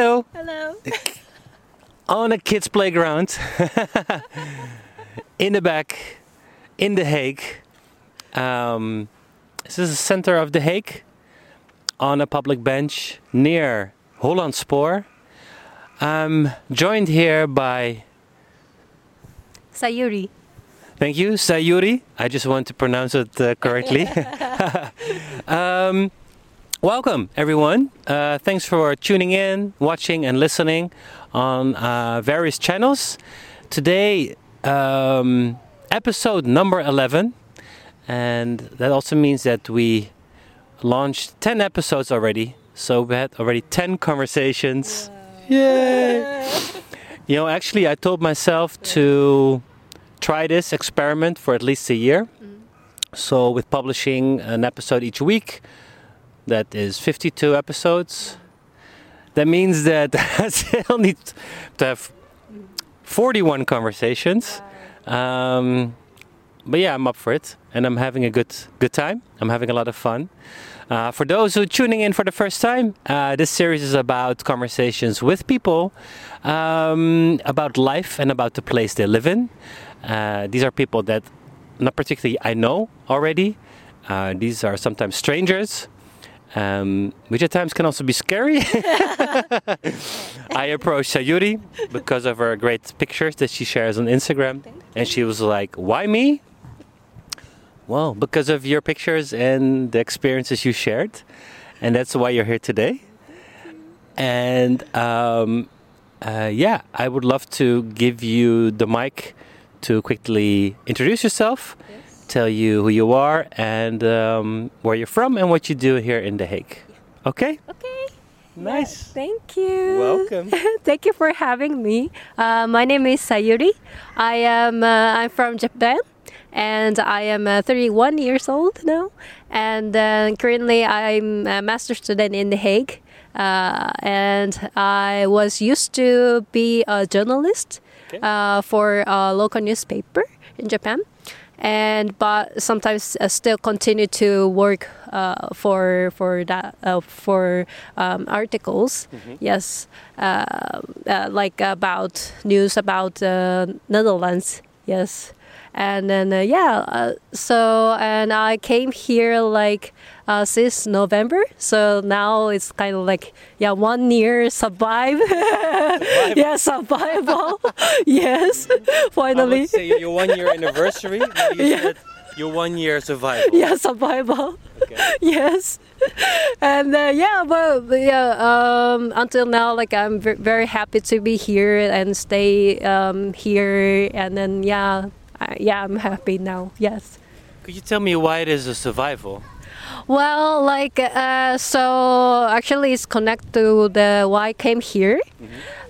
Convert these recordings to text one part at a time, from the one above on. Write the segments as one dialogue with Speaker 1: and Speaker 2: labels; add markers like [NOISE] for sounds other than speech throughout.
Speaker 1: Hello.
Speaker 2: Hello. [LAUGHS]
Speaker 1: On a kids' playground. [LAUGHS] in the back, in The Hague. Um, this is the center of The Hague. On a public bench near Hollands Spoor. I'm joined here by,
Speaker 2: Sayuri.
Speaker 1: thank you, Sayuri. I just want to pronounce it uh, correctly. [LAUGHS] um, welcome, everyone. Uh, thanks for tuning in, watching, and listening on uh, various channels. Today, um, episode number 11, and that also means that we launched 10 episodes already. So we had already 10 conversations. Yay! You know, actually, I told myself to try this experiment for at least a year. So, with publishing an episode each week, that is 52 episodes. That means that [LAUGHS] I still need to have 41 conversations. Um, but yeah, I'm up for it, and I'm having a good good time. I'm having a lot of fun. Uh, for those who are tuning in for the first time, uh, this series is about conversations with people um, about life and about the place they live in. Uh, these are people that not particularly I know already. Uh, these are sometimes strangers, um, which at times can also be scary. [LAUGHS] I approached Sayuri because of her great pictures that she shares on Instagram, and she was like, "Why me?" Well, because of your pictures and the experiences you shared, and that's why you're here today. And um, uh, yeah, I would love to give you the mic to quickly introduce yourself, tell you who you are, and um, where you're from, and what you do here in The Hague. Okay?
Speaker 2: Okay.
Speaker 1: Nice.
Speaker 2: Thank you.
Speaker 1: Welcome. [LAUGHS]
Speaker 2: Thank you for having me. Uh, my name is Sayuri. I am uh, I'm from Japan, and I am uh, 31 years old now. And uh, currently, I'm a master student in The Hague. Uh, and I was used to be a journalist
Speaker 1: Okay.
Speaker 2: uh, for a local newspaper in Japan. And but sometimes uh, still continue to work uh, for for that uh, for um, articles. Yes, uh, uh, like about news about uh, Netherlands. Yes, and then uh, yeah. Uh, so and I came here like uh, since November. So now it's kind of like yeah, one year survive. [LAUGHS] yeah, survival. [LAUGHS] yes, [LAUGHS] finally.
Speaker 1: your one year anniversary. You
Speaker 2: Yeah.
Speaker 1: said your one year survival.
Speaker 2: yeah, survival.
Speaker 1: Okay.
Speaker 2: yes and uh, yeah but yeah um, until now like i'm ve- very happy to be here and stay um, here and then yeah I, yeah i'm happy now yes
Speaker 1: Could you tell me why it is a survival?
Speaker 2: well like uh, so actually it's connected to the why i came here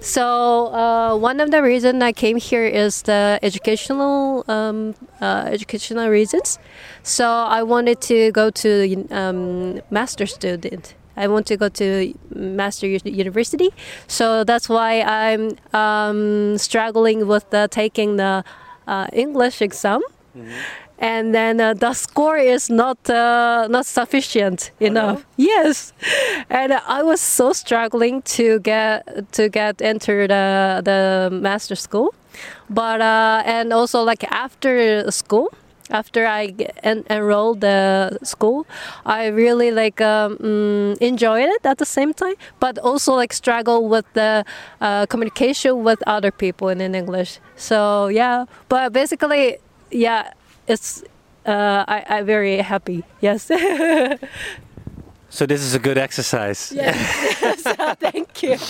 Speaker 2: so uh, one of the reason I came here is the educational um, uh, educational reasons. So I wanted to go to um, master student. I want to go to master university. So that's why I'm um, struggling with the, taking the uh, English exam. And then uh, the score is not uh, not sufficient enough. [LAUGHS] Yes, and I was so struggling to get to get enter the the master school, but uh, and also like after school, after I get en- enrolled the school, I really like um, mm, enjoyed it at the same time, but also like struggle with the uh, communication with other people in, in English. So yeah, but basically, yeah, it's uh, I I very happy. Yes. [LAUGHS]
Speaker 1: So this is a good exercise.
Speaker 2: yes. [LAUGHS] [LAUGHS] Thank you. [LAUGHS]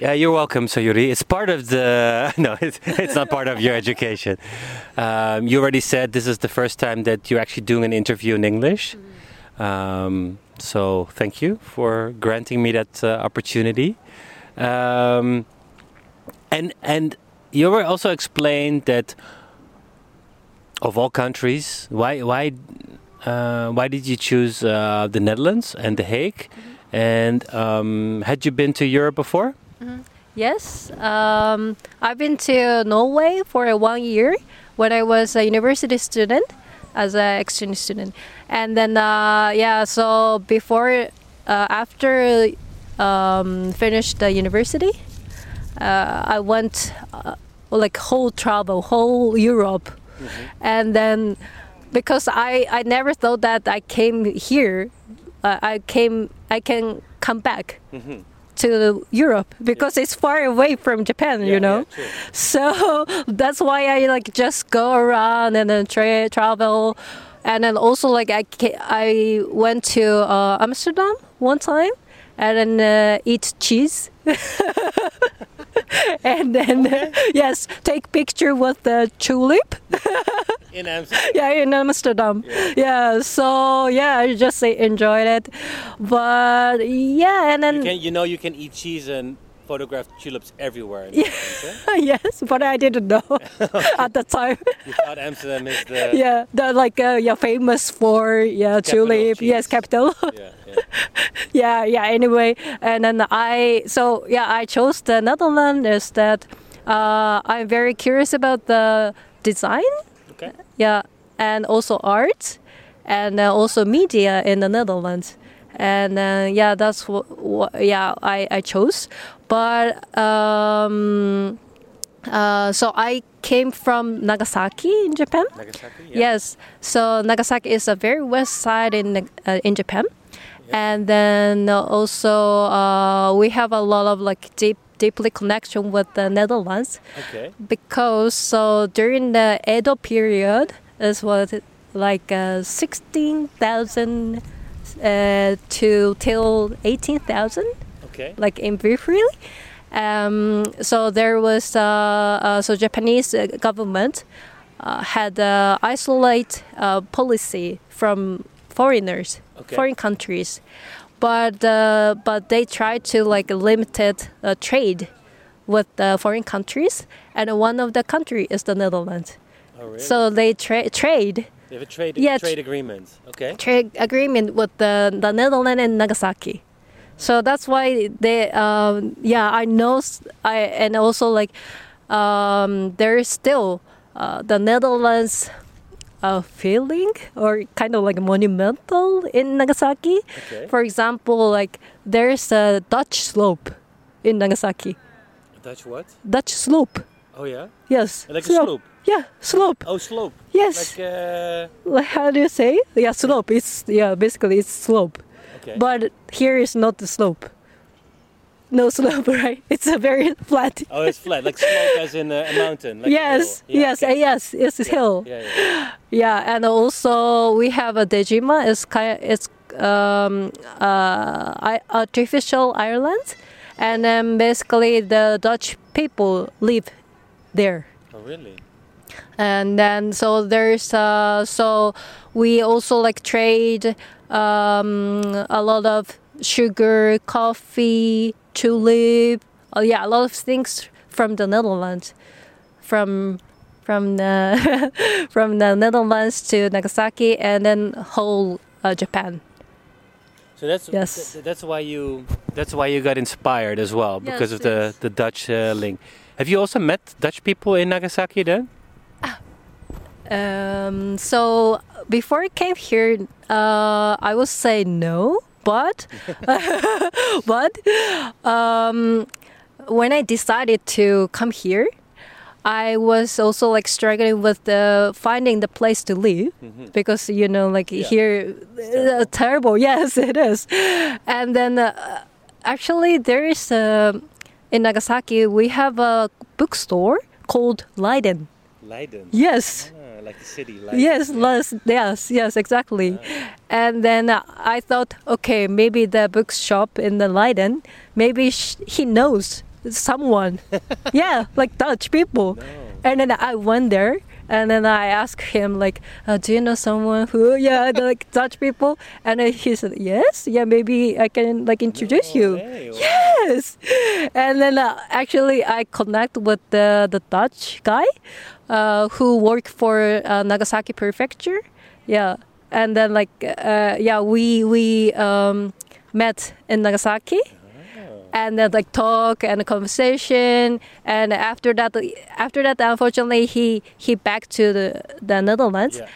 Speaker 1: Yeah, you're welcome, Sayuri. It's part of the [LAUGHS] no, it's, it's not part of your education. Um, you already said this is the first time that you're actually doing an interview in English. Um, so thank you for granting me that uh, opportunity. Um, and and you were also explained that of all countries, why why uh, why did you choose uh, the Netherlands and The Hague? And um, had you been to Europe before?
Speaker 2: Yes, um, I've been to Norway for uh, one year when I was a university student as an exchange student, and then uh, yeah, so before, uh, after um, finished the university, uh, I went uh, like whole travel, whole Europe, and then because I I never thought that I came here, uh, I came I can come back. To Europe because it's far away from Japan,
Speaker 1: Yeah,
Speaker 2: you know.
Speaker 1: yeah.
Speaker 2: So [LAUGHS] that's why I like just go around and then tra- travel, and then also like I ca- I went to uh, Amsterdam one time and then uh, eat cheese. [LAUGHS] [LAUGHS] and then yes, take picture with the tulip. [LAUGHS]
Speaker 1: In Amsterdam.
Speaker 2: Yeah, in Amsterdam. Yeah. so yeah, I just uh, enjoyed it. But yeah, and then
Speaker 1: You, can, you know you can eat cheese and photograph tulips everywhere. In the eh? [LAUGHS]
Speaker 2: yes, but I didn't know [LAUGHS] at the time.
Speaker 1: You thought Amsterdam is the [LAUGHS]
Speaker 2: yeah, the like uh, yeah famous for yeah tulip. Yes, capital.
Speaker 1: yeah, yeah.
Speaker 2: yeah, yeah. Anyway, and then I so yeah I chose the Netherlands is that uh, I'm very curious about the design.
Speaker 1: Okay.
Speaker 2: Yeah, and also art, and uh, also media in the Netherlands. And uh, yeah, that's what, what yeah I, I chose. But um, uh, so I came from Nagasaki in Japan.
Speaker 1: Nagasaki. Yeah.
Speaker 2: Yes. So Nagasaki is a very west side in uh, in Japan, and then also uh, we have a lot of like deep deeply connection with the Netherlands
Speaker 1: Okay.
Speaker 2: because so during the Edo period is what like uh, sixteen thousand uh, to till eighteen thousand
Speaker 1: Okay.
Speaker 2: like in briefly. Um, so there was uh, uh, so Japanese uh, government uh, had uh, isolate uh, policy from foreigners,
Speaker 1: Okay.
Speaker 2: foreign countries, but uh, but they tried to like limited uh, trade with the foreign countries, and one of the country is the Netherlands.
Speaker 1: Oh, really?
Speaker 2: So they tra- trade
Speaker 1: they have a trade
Speaker 2: Yeah,
Speaker 1: trade agreement. Okay.
Speaker 2: trade agreement with the, the Netherlands and Nagasaki. So that's why they, um, yeah, I know, I and also like um, there is still uh, the Netherlands uh, feeling or kind of like monumental in Nagasaki.
Speaker 1: Okay.
Speaker 2: For example, like there's a Dutch slope in Nagasaki.
Speaker 1: Dutch what?
Speaker 2: Dutch slope.
Speaker 1: Oh yeah.
Speaker 2: Yes.
Speaker 1: Like a slope.
Speaker 2: Yeah, slope.
Speaker 1: Oh, slope.
Speaker 2: Yes.
Speaker 1: Like uh,
Speaker 2: Like, how do you say? Yeah, slope. It's yeah, basically it's slope.
Speaker 1: Okay.
Speaker 2: But here is not the slope. No [LAUGHS] slope, right? It's a very [LAUGHS] flat.
Speaker 1: oh, it's flat, like slope as in a, a mountain. Like
Speaker 2: yes,
Speaker 1: hill. Yeah,
Speaker 2: yes,
Speaker 1: okay.
Speaker 2: yes, it's hill.
Speaker 1: Yeah, yeah.
Speaker 2: Yeah, and also we have a Dejima. It's kind, it's um, uh, artificial island, and then basically the Dutch people live there.
Speaker 1: Oh, really?
Speaker 2: and then so there's uh so we also like trade um a lot of sugar coffee tulip oh yeah a lot of things from the netherlands from from the [LAUGHS] from the netherlands to nagasaki and then whole uh, japan
Speaker 1: So that's
Speaker 2: Yes.
Speaker 1: th- that's why you that's why you got inspired as well because
Speaker 2: Yes,
Speaker 1: of the
Speaker 2: yes.
Speaker 1: the Dutch uh, link. Have you also met Dutch people in Nagasaki then?
Speaker 2: Um, so before I came here, uh, I would say no, but [LAUGHS] but um, when I decided to come here, I was also like struggling with the finding the place to live because you know like
Speaker 1: Yeah.
Speaker 2: here uh, terrible. [LAUGHS] Yes, it is. And then uh, actually there is a in Nagasaki we have a bookstore called Leiden.
Speaker 1: Leiden.
Speaker 2: Yes.
Speaker 1: Ah, like the city.
Speaker 2: Yes, les, yes, yes, exactly. And then uh, I thought, okay, maybe the bookshop in the Leiden, maybe sh- he knows someone. [LAUGHS] yeah, like Dutch people.
Speaker 1: No.
Speaker 2: And then I went there, and then I asked him, like, uh, do you know someone who, [LAUGHS] yeah, like Dutch people? And then he said, yes, yeah, maybe I can like introduce
Speaker 1: No
Speaker 2: you.
Speaker 1: way, wow.
Speaker 2: Yes, [LAUGHS] and then uh, actually I connect with the the Dutch guy uh, who worked for uh, Nagasaki Prefecture. Yeah, and then like uh, yeah, we we um, met in Nagasaki. And then like talk and conversation, and after that, after that, unfortunately, he he back to the the Netherlands,
Speaker 1: Yeah.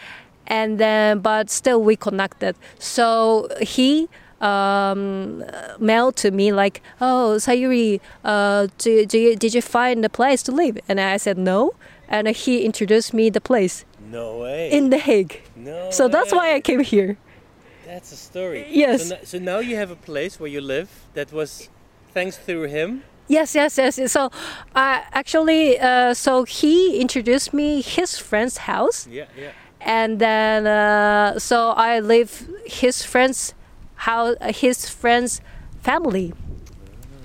Speaker 2: and then but still we connected. So he um, mail to me like, "Oh, Sayuri, uh, do, do you, did you find a place to live?" And I said no, and he introduced me the place
Speaker 1: No way.
Speaker 2: in The Hague.
Speaker 1: no.
Speaker 2: So that's why I came here.
Speaker 1: That's a story.
Speaker 2: Yes.
Speaker 1: So, so now you have a place where you live that was thanks through him.
Speaker 2: Yes, yes, yes. So, uh, actually, uh, so he introduced me his friend's house,
Speaker 1: Yeah, yeah.
Speaker 2: and then uh, so I live his friend's house, his friend's family,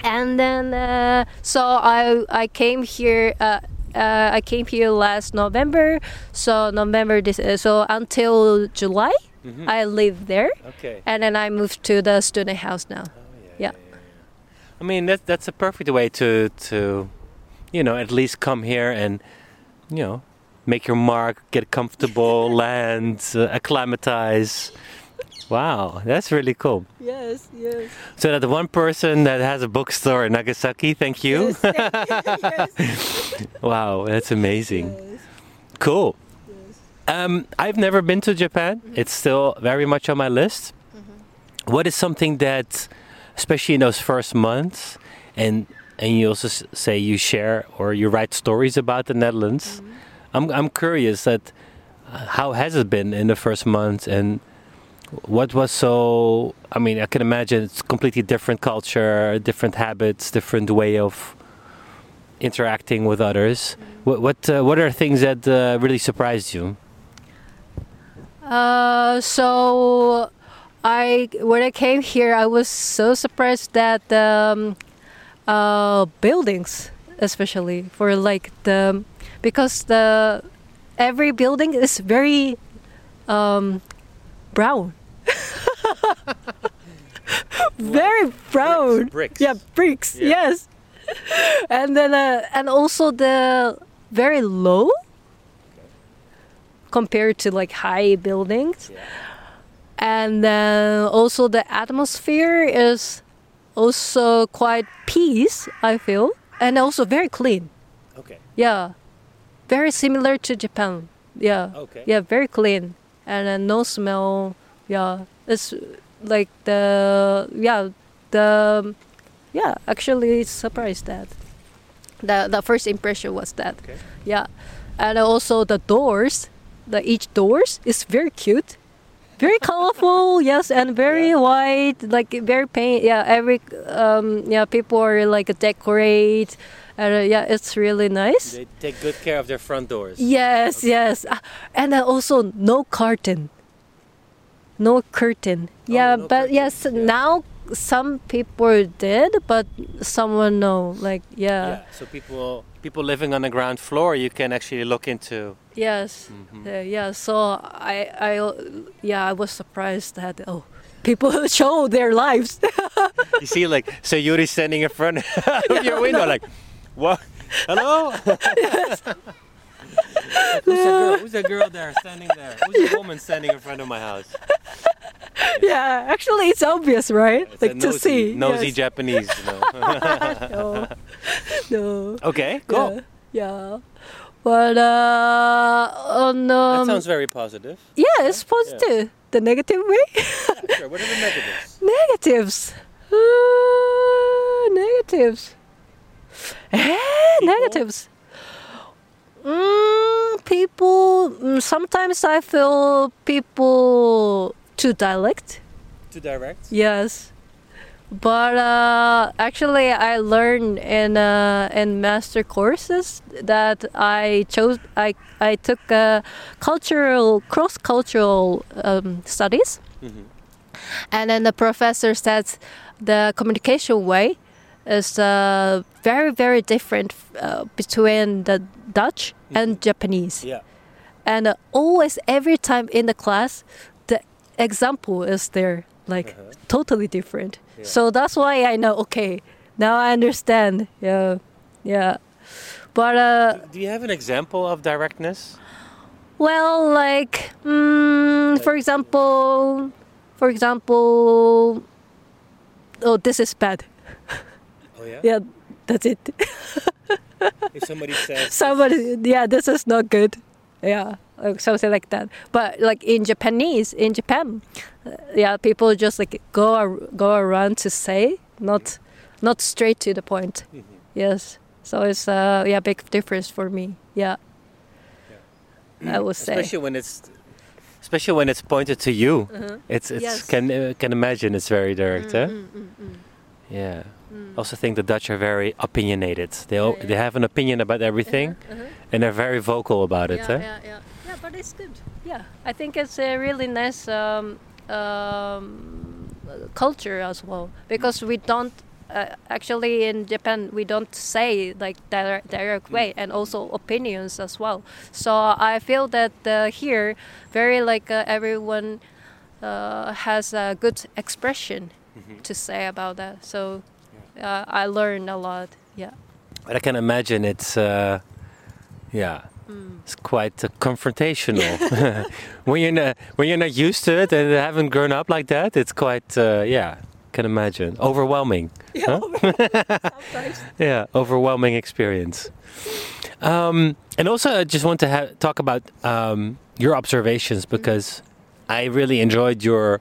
Speaker 2: and then uh, so I I came here. Uh, uh, I came here last November, so November this uh, so until July
Speaker 1: Mhm.
Speaker 2: I live there,
Speaker 1: Okay.
Speaker 2: and then I moved to the student house now.
Speaker 1: Oh,
Speaker 2: Yeah.
Speaker 1: I mean, that, that's a perfect way to, to, you know, at least come here and, you know, make your mark, get comfortable, [LAUGHS] land, uh, acclimatize. Wow, that's really cool.
Speaker 2: Yes, yes.
Speaker 1: So that the one person that has a bookstore in Nagasaki, thank you. [LAUGHS] wow, that's amazing. Cool. Um, I've never been to Japan. It's still very much on my list. Mhm. What is something that, especially in those first months, and and you also say you share or you write stories about the Netherlands. Mhm. I'm I'm curious that uh, how has it been in the first months and what was so I mean I can imagine it's completely different culture, different habits, different way of interacting with others. What what uh, what are things that uh, really surprised you?
Speaker 2: Uh, so I when I came here, I was so surprised that um, uh, buildings, especially for like the because the every building is very um, brown. very brown.
Speaker 1: bricks.
Speaker 2: Yeah, bricks.
Speaker 1: Yeah.
Speaker 2: Yes. [LAUGHS] and then uh, and also the very low compared to like high buildings
Speaker 1: Yeah.
Speaker 2: and then also the atmosphere is also quite peace i feel and also very clean
Speaker 1: Okay.
Speaker 2: yeah very similar to japan yeah
Speaker 1: Okay.
Speaker 2: yeah very clean and then no smell. Yeah it's like the yeah the yeah actually surprised that. The the first impression was that.
Speaker 1: Okay.
Speaker 2: yeah. And also the doors the each doors is very cute. Very colorful [LAUGHS] yes and very
Speaker 1: Yeah.
Speaker 2: white like very paint yeah every um yeah people are like decorate uh, yeah it's really nice
Speaker 1: They take good care of their front doors.
Speaker 2: Yes, yes. Ah, And then also no curtain. No curtain. yeah,
Speaker 1: Oh, no
Speaker 2: but
Speaker 1: curtain,
Speaker 2: yes,
Speaker 1: yeah.
Speaker 2: now some people did, but someone no. Like yeah.
Speaker 1: Yeah. So people people living on the ground floor, you can actually look into.
Speaker 2: Yes.
Speaker 1: Mhm.
Speaker 2: Uh, yeah, so I I uh, yeah, I was surprised that oh, people [LAUGHS] show their lives. [LAUGHS]
Speaker 1: You see, like, Sayuri standing in front [LAUGHS] of your window, like, what? Hello? Like, [LAUGHS] who's, that girl? Who's that girl there standing there? Who's the woman standing in front of my house?
Speaker 2: yeah, actually it's obvious, right?
Speaker 1: It's a
Speaker 2: like to see.
Speaker 1: nosy
Speaker 2: yes.
Speaker 1: Japanese. You know? [LAUGHS]
Speaker 2: no. no.
Speaker 1: okay, cool.
Speaker 2: Yeah. yeah. But uh, on
Speaker 1: That
Speaker 2: um,
Speaker 1: sounds very positive.
Speaker 2: yeah, it's positive. The negative way.
Speaker 1: Sure. What are the negatives? [LAUGHS]
Speaker 2: negatives. Uh, negatives. [LAUGHS] Eh, negatives. Mm, people. mm, Sometimes I feel people too dialect.
Speaker 1: Too direct.
Speaker 2: Yes. But uh, actually, I learned in uh, in master courses that I chose. I I took uh, cultural cross cultural um, studies,
Speaker 1: Mhm.
Speaker 2: and then the professor said the communication way is uh, very very different uh, between the Dutch and Japanese
Speaker 1: Yeah.
Speaker 2: and uh, always every time in the class the example is there like
Speaker 1: Uh-huh.
Speaker 2: totally different
Speaker 1: Yeah.
Speaker 2: so that's why i know okay now i understand yeah yeah but uh
Speaker 1: Do you have an example of directness?
Speaker 2: well like mm, for example for example oh this is bad
Speaker 1: Oh yeah.
Speaker 2: yeah that's it
Speaker 1: If somebody says. [LAUGHS]
Speaker 2: somebody yeah this is not good yeah, like something like that. But like in Japanese, in Japan, uh, yeah, people just like go ar- go around to say, not not straight to the point. Yes, so it's uh yeah big difference for me. Yeah, I would say.
Speaker 1: especially when it's especially when it's pointed to you. It's it's
Speaker 2: Yes.
Speaker 1: can uh, can imagine it's very direct. huh?
Speaker 2: Mm, mm, mm.
Speaker 1: Yeah. Also think the Dutch are very opinionated. They
Speaker 2: Yeah, yeah.
Speaker 1: they have an opinion about everything,
Speaker 2: Uh-huh.
Speaker 1: and they're very vocal about it.
Speaker 2: yeah,
Speaker 1: huh?
Speaker 2: yeah, yeah, yeah. But it's good. Yeah, I think it's a really nice um, um, culture as well because we don't. Uh, actually, in Japan, we don't say like direct, direct way, and also opinions as well. So I feel that uh, here, very like uh, everyone uh, has a good expression to say about that. So uh, I learned a lot. Yeah.
Speaker 1: But I can imagine it's, uh, yeah,
Speaker 2: Mm.
Speaker 1: it's quite uh, confrontational. [LAUGHS] when you're not when you're not used to it and haven't grown up like that, it's quite, uh, yeah, can imagine overwhelming. [LAUGHS] huh? [LAUGHS] yeah, overwhelming experience. Um, and also, I just want to ha- talk about um, your observations because I really enjoyed your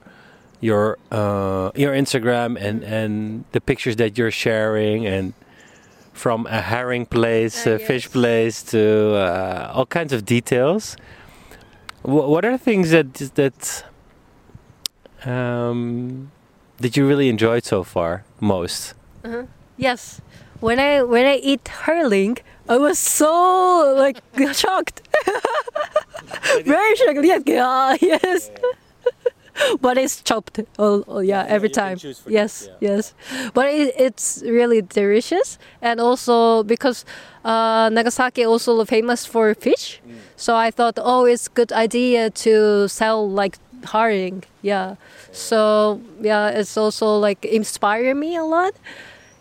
Speaker 1: your uh, your Instagram and and the pictures that you're sharing and from a herring place,
Speaker 2: Uh,
Speaker 1: a fish place to uh, all kinds of details. Wh- what are things that that um, that you really enjoyed so far most?
Speaker 2: Yes. When I when I eat herring, I was so like [LAUGHS] shocked. [LAUGHS] Very shocked. Yes, yes. [LAUGHS] but it's chopped. Oh, oh yeah, every
Speaker 1: can
Speaker 2: time. Yes,
Speaker 1: that,
Speaker 2: yes. But it, it's really delicious, and also because uh, Nagasaki also famous for fish,
Speaker 1: Mm.
Speaker 2: so I thought, oh, it's good idea to sell like herring. Yeah. So yeah, it's also like inspire me a lot.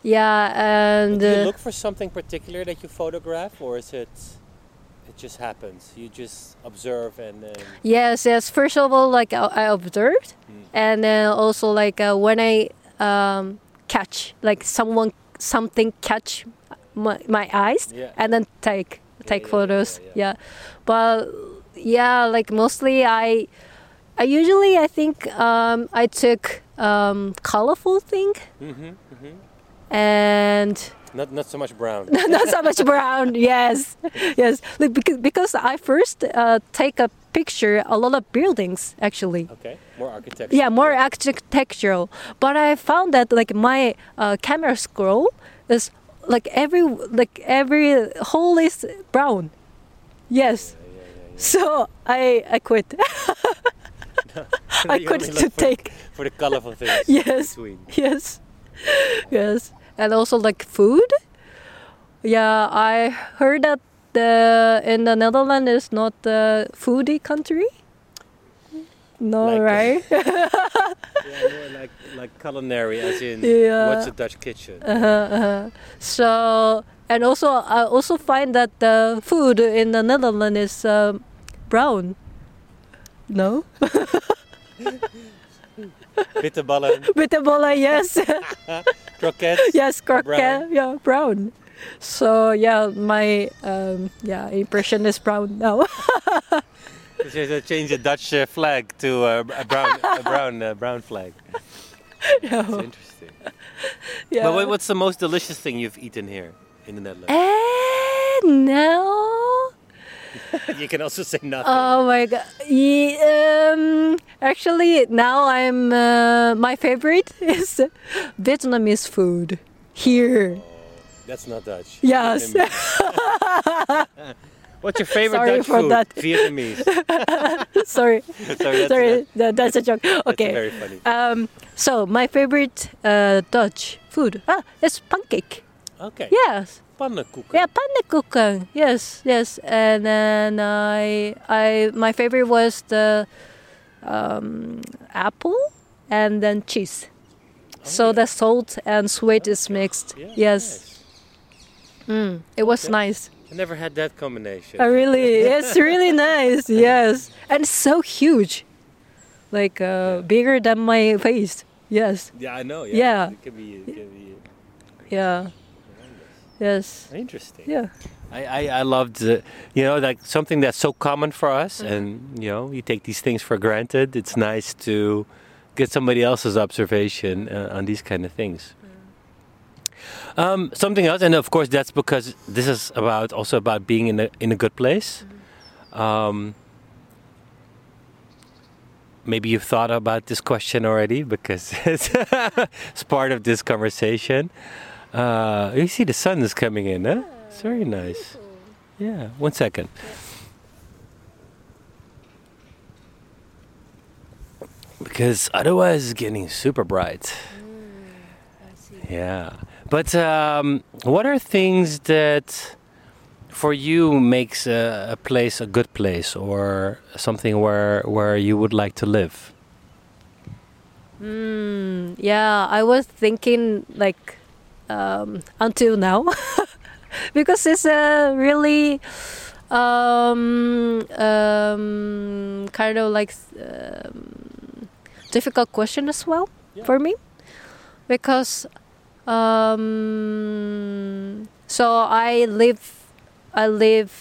Speaker 2: Yeah, and
Speaker 1: Do you
Speaker 2: uh,
Speaker 1: look for something particular that you photograph, or is it it just happens? You just observe and then
Speaker 2: yes, yes. First of all, like I, I observed,
Speaker 1: Mm.
Speaker 2: and then also like uh, when I um, catch, like someone something catch my, my eyes,
Speaker 1: Yeah.
Speaker 2: and then take take
Speaker 1: yeah,
Speaker 2: photos.
Speaker 1: yeah,
Speaker 2: Yeah, but yeah, like mostly I, I usually I think um, I took um, colorful thing
Speaker 1: mm-hmm, mm-hmm.
Speaker 2: and
Speaker 1: not not so much brown. [LAUGHS]
Speaker 2: not so much brown. Yes, yes. Like because, because I first uh, take a picture a lot of buildings actually.
Speaker 1: okay, more architecture.
Speaker 2: Yeah, more architectural. But I found that like my uh, camera scroll is like every like every whole is brown. Yes. So I I quit. [LAUGHS] [LAUGHS] I quit to
Speaker 1: for,
Speaker 2: take.
Speaker 1: for the colorful things.
Speaker 2: Yes.
Speaker 1: Between.
Speaker 2: Yes. Yes. And also like food. Yeah, I heard that the in the Netherlands is not a foodie country. No,
Speaker 1: Like, uh,
Speaker 2: right? [LAUGHS]
Speaker 1: Yeah, [LAUGHS] more like like culinary, as in
Speaker 2: Yeah.
Speaker 1: what's a Dutch kitchen?
Speaker 2: uh-huh, uh-huh. So and also I also find that the food in the Netherlands is um, brown. No, [LAUGHS] [LAUGHS]
Speaker 1: Bitterballen, [LAUGHS]
Speaker 2: bitterballen, yes, [LAUGHS]
Speaker 1: croquettes.
Speaker 2: yes, croquette,
Speaker 1: brown.
Speaker 2: yeah, brown. So yeah, my um, yeah impression is brown now.
Speaker 1: Uh, change the Dutch uh, flag to uh, a brown, a brown, uh, brown flag. That's
Speaker 2: No.
Speaker 1: interesting.
Speaker 2: yeah.
Speaker 1: But what's the most delicious thing you've eaten here in the Netherlands?
Speaker 2: And now, [LAUGHS]
Speaker 1: you can also say nothing.
Speaker 2: oh my god! Ye- um, actually, now I'm uh, my favorite [LAUGHS] is Vietnamese food here.
Speaker 1: That's not Dutch.
Speaker 2: Yes.
Speaker 1: What's your favorite
Speaker 2: Sorry
Speaker 1: Dutch
Speaker 2: for
Speaker 1: food?
Speaker 2: that.
Speaker 1: Vietnamese. [LAUGHS]
Speaker 2: Sorry,
Speaker 1: Sorry, that's,
Speaker 2: sorry, that, that's a joke. Okay.
Speaker 1: very funny.
Speaker 2: Um, so my favorite uh, Dutch food ah, is pancake.
Speaker 1: Okay.
Speaker 2: Yes.
Speaker 1: Pannenkoeken.
Speaker 2: Yeah, pannenkoeken. Yes, yes. And then I, I, my favorite was the um, apple and then cheese. so
Speaker 1: yeah.
Speaker 2: the salt and sweet is mixed.
Speaker 1: Yeah,
Speaker 2: yes,
Speaker 1: nice.
Speaker 2: mm, it was
Speaker 1: Okay.
Speaker 2: nice.
Speaker 1: I never had that combination.
Speaker 2: I really, it's really nice. [LAUGHS] Yes, and so huge, like uh, bigger than my face. Yes,
Speaker 1: yeah, I know. Yeah.
Speaker 2: Yeah.
Speaker 1: It can be. It can be
Speaker 2: yeah. Yes.
Speaker 1: Interesting.
Speaker 2: Yeah.
Speaker 1: I, I, I loved, uh, you know, like something that's so common for us, and you know, you take these things for granted. It's nice to get somebody else's observation uh, on these kind of things. Um, something else, and of course, that's because this is about also about being in a in a good place. Um, maybe you've thought about this question already because it's, [LAUGHS] it's part of this conversation. Uh, you see, the sun is coming in, huh? It's very nice. Yeah, one second. Because otherwise, it's getting super bright. Yeah. But um, what are things that for you makes a, a place a good place or something where where you would like to live?
Speaker 2: Mm, yeah, I was thinking like um, until now [LAUGHS] because it's a really um, um, kind of like um, difficult question as well
Speaker 1: Yeah.
Speaker 2: for me because um, so I live I live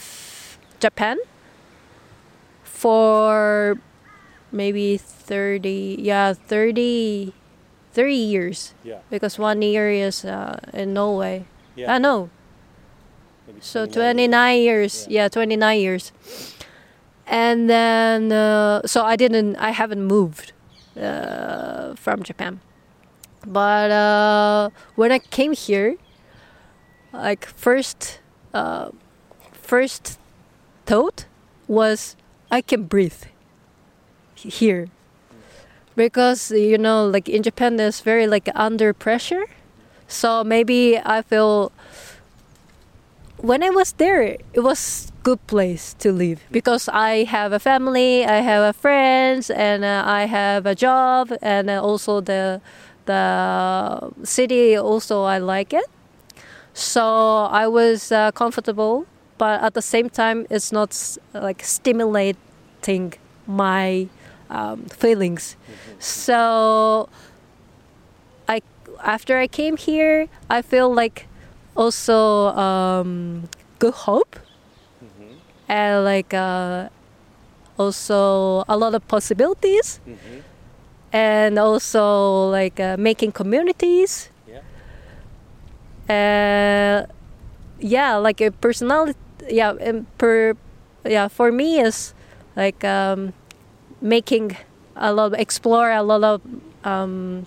Speaker 2: Japan for maybe 30 yeah 30 30 years
Speaker 1: Yeah.
Speaker 2: because one year is uh, in Norway. I know. So 29 years. Yeah, 29 years. And then, uh, so I didn't, I haven't moved uh, from Japan. But uh, when I came here, like first, uh, first thought was I can breathe here because you know like in japan there's very like under pressure. So maybe i feel when i was there it was good place to live. Because i have a family i have a friends and uh, i have a job and uh, also the the city also i like it. So i was uh, comfortable but at the same time it's not like stimulating my um, feelings. So I after I came here, I feel like also um, good hope. And like uh, also a lot of possibilities. And also like uh, making communities. Uh, yeah, like a personality. Yeah, and per yeah for me is like um, making a lot, explore a lot of um,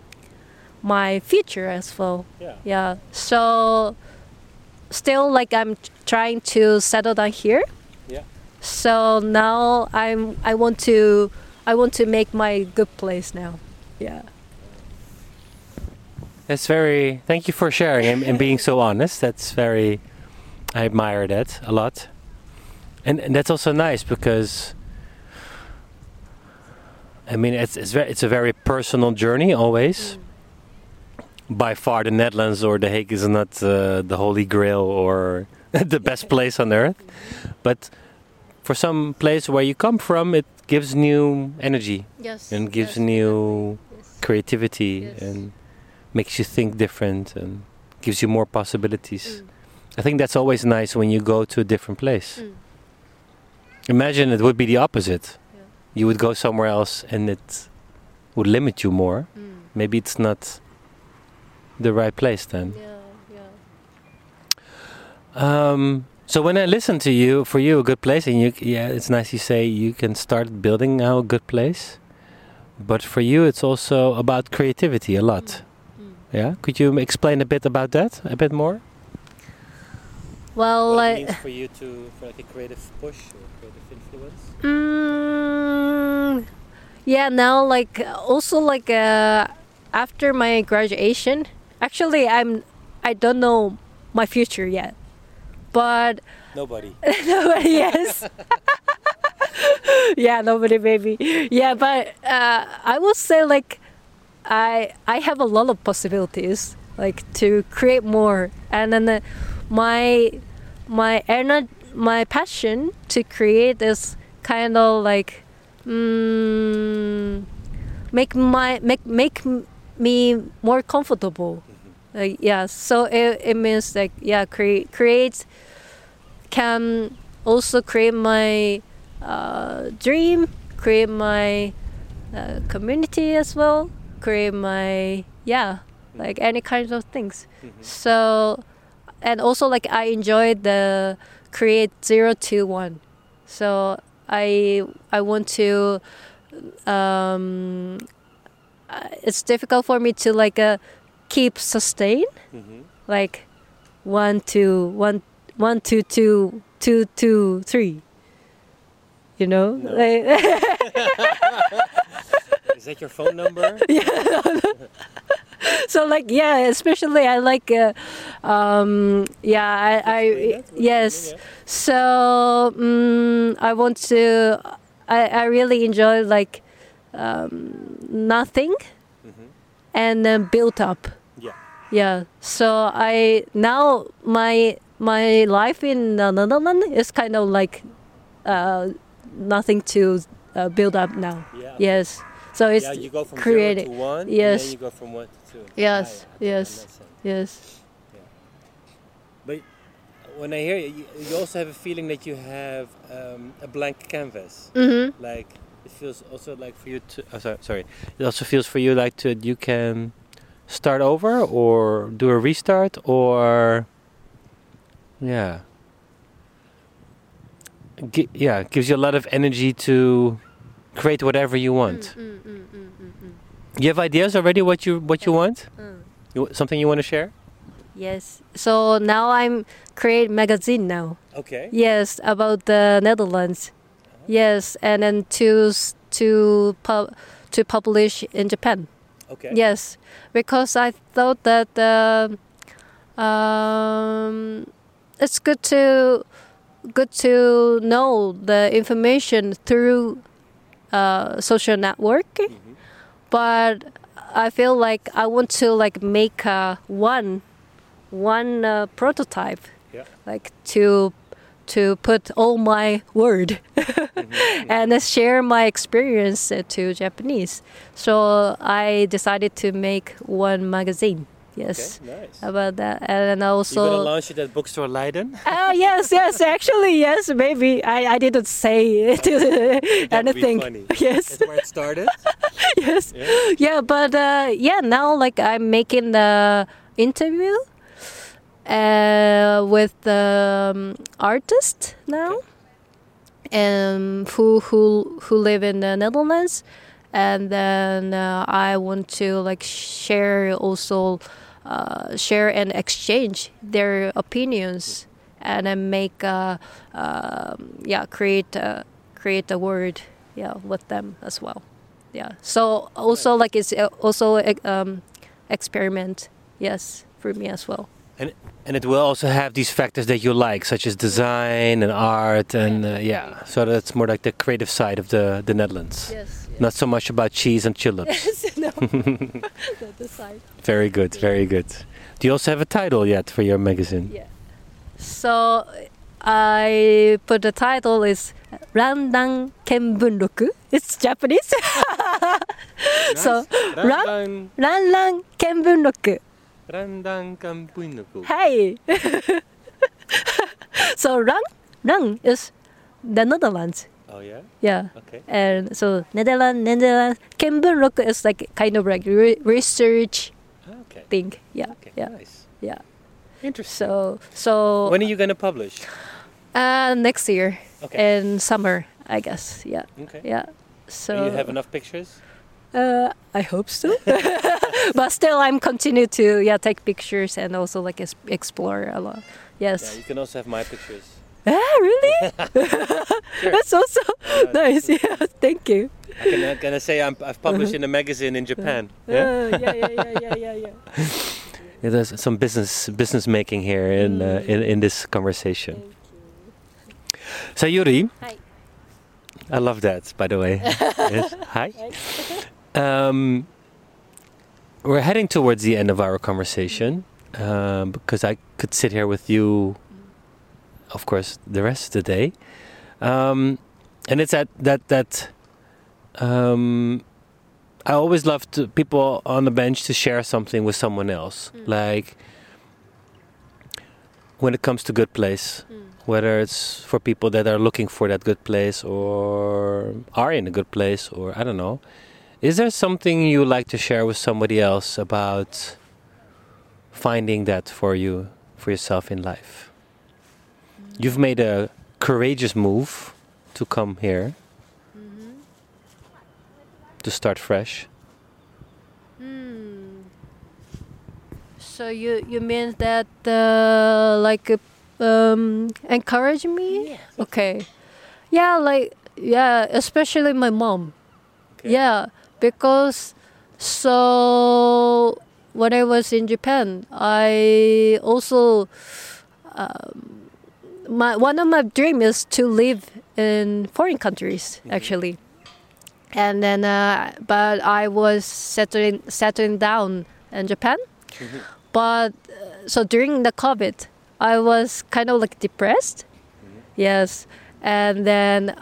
Speaker 2: my future as well.
Speaker 1: Yeah.
Speaker 2: Yeah. So still like I'm trying to settle down here.
Speaker 1: Yeah.
Speaker 2: So now I'm I want to I want to make my good place now. Yeah.
Speaker 1: That's very. Thank you for sharing and, and being so honest. That's very. I admire that a lot, and, and that's also nice because. I mean, it's it's very, it's a very personal journey always. By far, the Netherlands or The Hague is not uh, the holy grail or [LAUGHS] the best [LAUGHS] place on earth, but for some place where you come from, it gives new energy
Speaker 2: Yes.
Speaker 1: and gives new creativity
Speaker 2: Yes.
Speaker 1: and makes you think different and gives you more possibilities.
Speaker 2: Mm.
Speaker 1: I think that's always nice when you go to a different place. Imagine it would be the opposite.
Speaker 2: Yeah.
Speaker 1: You would go somewhere else and it would limit you more. Mm. Maybe it's not the right place then.
Speaker 2: Yeah, yeah.
Speaker 1: Um, so when I listen to you, for you a good place, and you, yeah, it's nice you say you can start building now a good place. But for you, it's also about creativity a lot. Mm. Mm. Yeah, could you explain a bit about that a bit more?
Speaker 2: Well, like
Speaker 1: for you to for like a creative push or influence.
Speaker 2: Mm, yeah, now like also like uh, after my graduation, actually I'm I don't know my future yet, but
Speaker 1: Nobody. [LAUGHS]
Speaker 2: nobody yes. [LAUGHS] yeah, nobody maybe. Yeah, but uh, I will say like I I have a lot of possibilities like to create more, and then uh, my my ener- my passion to create is kind of like mm, make my make make me more comfortable. Like yeah, so it, it means like yeah, create create can also create my uh, dream, create my uh, community as well, create my yeah, like any kinds of things. So and also like I enjoyed the create zero to one. So I I want to um uh, it's difficult for me to like uh, keep sustain
Speaker 1: Mm-hmm.
Speaker 2: like one two one one two two two two three you know
Speaker 1: No.
Speaker 2: like, [LAUGHS]
Speaker 1: Is that your phone number? [LAUGHS] [LAUGHS] [LAUGHS]
Speaker 2: so like yeah especially i like uh, um yeah i, I yes so mm i want to i i really enjoy like um nothing
Speaker 1: Mhm.
Speaker 2: and then build up
Speaker 1: Yeah.
Speaker 2: yeah so i now my my life in the netherlands is kind of like uh nothing to uh, build up now
Speaker 1: Yeah.
Speaker 2: yes so it's
Speaker 1: yeah, you go from
Speaker 2: creating
Speaker 1: zero to one, and
Speaker 2: Yes.
Speaker 1: then you go from one
Speaker 2: Yes,
Speaker 1: yeah,
Speaker 2: yes.
Speaker 1: that makes sense.
Speaker 2: yes
Speaker 1: But when I hear you, you also have a feeling that you have um, a blank canvas.
Speaker 2: mm-hmm.
Speaker 1: Like it feels also like for you to. Oh, sorry, sorry. It also feels for you like to you can start over or do a restart or yeah. Gi- yeah, gives you a lot of energy to create whatever you want.
Speaker 2: Mm,
Speaker 1: You have ideas already what you what you want?
Speaker 2: mm.
Speaker 1: You, something you want to share?
Speaker 2: yes so now i'm create magazine now
Speaker 1: Okay.
Speaker 2: yes about the netherlands yes and then to to pub to publish in japan
Speaker 1: Okay.
Speaker 2: Yes, because I thought that um um, it's good to good to know the information through uh, social network,
Speaker 1: Mhm.
Speaker 2: But I feel like I want to like make a one one uh, prototype,
Speaker 1: Yeah.
Speaker 2: like to to put all my word [LAUGHS]
Speaker 1: Mhm.
Speaker 2: and share my experience uh, to Japanese. So I decided to make one magazine. Yes,
Speaker 1: Okay. Nice.
Speaker 2: about that, and also.
Speaker 1: You're gonna launch it at Bookstore Leiden.
Speaker 2: Oh [LAUGHS] yes, yes. Actually, yes. Maybe I, I didn't say [LAUGHS] anything.
Speaker 1: funny. [LAUGHS]
Speaker 2: Yes,
Speaker 1: That's where it started.
Speaker 2: yes.
Speaker 1: Yeah.
Speaker 2: Yeah, but uh, yeah, now like I'm making the interview uh, with the um, artist now, and who who who live in the Netherlands, and then uh, I want to like share also uh, share and exchange their opinions, and then make uh, um yeah create uh, create a word yeah with them as well. Yeah. So also like it's uh, also a um, experiment yes for me as well.
Speaker 1: And it will also have these factors that you like, such as design and art, and uh, yeah. So that's more like the creative side of the the Netherlands.
Speaker 2: yes
Speaker 1: Not so much about cheese and chips. [LAUGHS]
Speaker 2: yes no [LAUGHS] the side
Speaker 1: very good, very good. Do you also have a title yet for your magazine?
Speaker 2: yeah so I put the title is Randan Kenbunroku it's Japanese [LAUGHS] So,
Speaker 1: Randan
Speaker 2: Randan Kenbunroku
Speaker 1: Randan Kampuinoku.
Speaker 2: hey so Ran Ran is the Netherlands
Speaker 1: Oh yeah.
Speaker 2: yeah
Speaker 1: Okay.
Speaker 2: and so Netherlands, Netherlands, Kenbunroku is like kind of like re- research
Speaker 1: Okay.
Speaker 2: thing. Yeah,
Speaker 1: Okay.
Speaker 2: yeah,
Speaker 1: Nice.
Speaker 2: yeah.
Speaker 1: Interesting.
Speaker 2: So, so
Speaker 1: when are you gonna publish?
Speaker 2: uh, next year
Speaker 1: Okay.
Speaker 2: in summer, I guess. Yeah,
Speaker 1: Okay.
Speaker 2: yeah. So
Speaker 1: Do you have enough pictures?
Speaker 2: Uh, I hope so. [LAUGHS] but still, I'm continue to yeah take pictures and also like explore a lot. Yes. Yeah.
Speaker 1: You can also have my pictures.
Speaker 2: Ah, really? [LAUGHS] That's also
Speaker 1: Uh,
Speaker 2: nice. Yeah, thank you.
Speaker 1: I can, I'm gonna say I'm, I've published in a magazine in Japan. Yeah.
Speaker 2: Uh, yeah, yeah, yeah, yeah, yeah, yeah. [LAUGHS]
Speaker 1: Yeah, there's some business business making here in uh, in, in this conversation.
Speaker 2: Thank you.
Speaker 1: Sayuri,
Speaker 2: Hi.
Speaker 1: I love that. By the way, [LAUGHS] yes. hi. Um, we're heading towards the end of our conversation um, because I could sit here with you, of course, the rest of the day. Um, and it's at that that um, I always love to people on the bench to share something with someone else.
Speaker 2: Mm.
Speaker 1: Like when it comes to good place,
Speaker 2: Mm.
Speaker 1: whether it's for people that are looking for that good place or are in a good place or I don't know. Is there something you like to share with somebody else about finding that for you for yourself in life? You've made a courageous move to come here
Speaker 2: Mhm.
Speaker 1: to start fresh.
Speaker 2: Hmm. So you you mean that uh, like uh, um, encourage me? Okay. Yeah, like yeah, especially my mom.
Speaker 1: Okay.
Speaker 2: Yeah, because so when I was in Japan, I also um, my one of my dream is to live in foreign countries actually, and then uh, but I was settling settling down in Japan, but uh, so during the COVID, I was kind of like depressed, yes, and then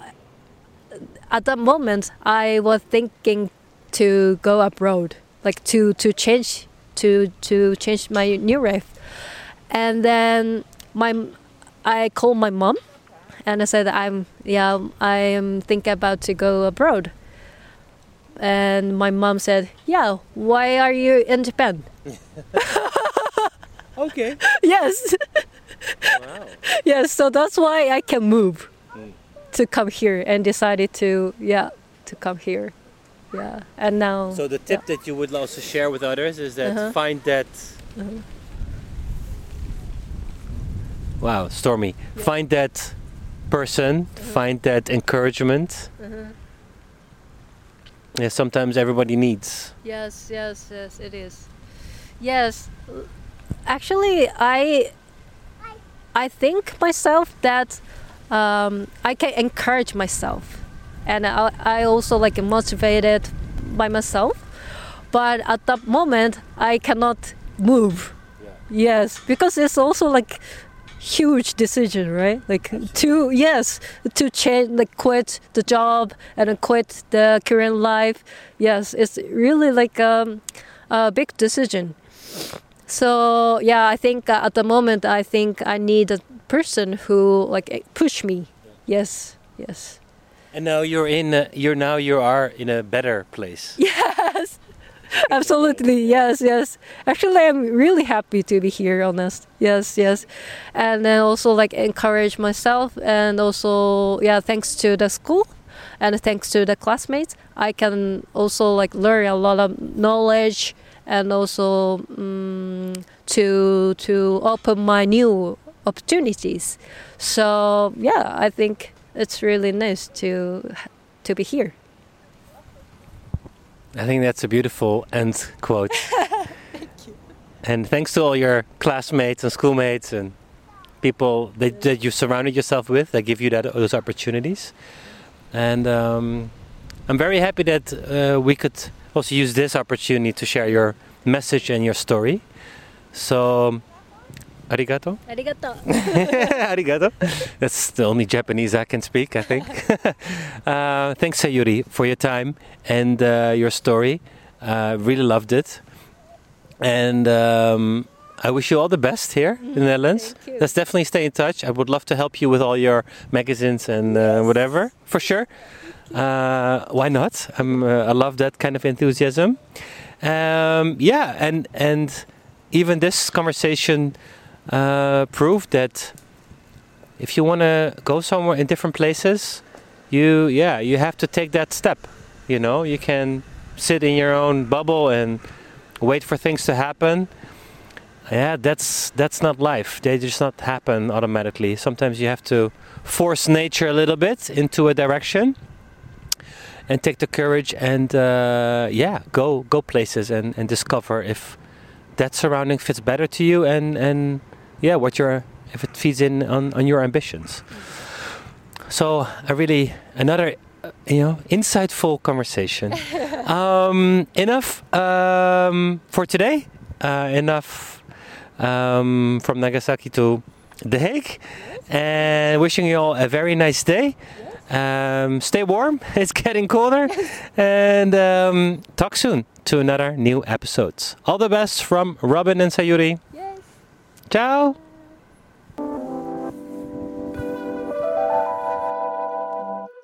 Speaker 2: at that moment I was thinking to go abroad, like to to change to to change my new life, and then my I called my mom, and I said I'm yeah I am thinking about to go abroad, and my mom said yeah why are you in Japan? [LAUGHS]
Speaker 1: Okay.
Speaker 2: yes,
Speaker 1: Wow.
Speaker 2: yes. So that's why I can move to come here and decided to yeah to come here, yeah. And now
Speaker 1: So the tip that you would also share with others is that
Speaker 2: Uh-huh.
Speaker 1: find that. Wow, Stormy. Find that person. Find that encouragement. Yeah, sometimes everybody needs.
Speaker 2: Yes, yes, yes, it is. Yes, actually, I I think myself that um, I can encourage myself, and I, I also like motivated by myself. But at that moment, I cannot move. Yes, because it's also like huge decision, right? Like to yes, to change, like quit the job and quit the current life. Yes, it's really like um, a big decision. So yeah, I think uh, at the moment I think I need a person who like eh, push me. Yes, yes,
Speaker 1: And now you're in. A, you're now you are in a better place. [LAUGHS]
Speaker 2: yes, [LAUGHS] absolutely. Yes, yes. Actually, I'm really happy to be here. Honest. Yes, yes, and then also like encourage myself, and also yeah, thanks to the school, and thanks to the classmates, I can also like learn a lot of knowledge, and also um, to to open my new opportunities. So yeah, I think it's really nice to to be here.
Speaker 1: I think that's a beautiful end quote. [LAUGHS] Thank you. And thanks to all your classmates and schoolmates and people that, that you surrounded yourself with that give you that those opportunities. And um, I'm very happy that uh, we could also use this opportunity to share your message and your story. So, arigato.
Speaker 2: Arigato. [LAUGHS]
Speaker 1: arigato. That's the only Japanese I can speak, I think. [LAUGHS] uh, thanks, Sayuri, for your time and uh, your story. Uh, really loved it. And um, I wish you all the best here in the Netherlands.
Speaker 2: Thank you.
Speaker 1: Let's definitely stay in touch. I would love to help you with all your magazines and uh, whatever, for sure. Uh, why not? I'm, uh, I love that kind of enthusiasm. Um, yeah, and and even this conversation uh, proved that if you want to go somewhere in different places, you yeah you have to take that step. You know, you can sit in your own bubble and wait for things to happen. Yeah, that's that's not life. They just not happen automatically. Sometimes you have to force nature a little bit into a direction and take the courage and uh, yeah, go go places and, and discover if that surrounding fits better to you and and yeah, what your if it feeds in on, on your ambitions. So I really another uh, you know insightful conversation. [LAUGHS] um, enough um, for today. Uh, enough um, from Nagasaki to The Hague, and wishing you all a very nice day. Um, stay warm. [LAUGHS] It's getting colder. [LAUGHS] and um, talk soon to another new episodes. All the best from Robin and Sayuri. Ciao.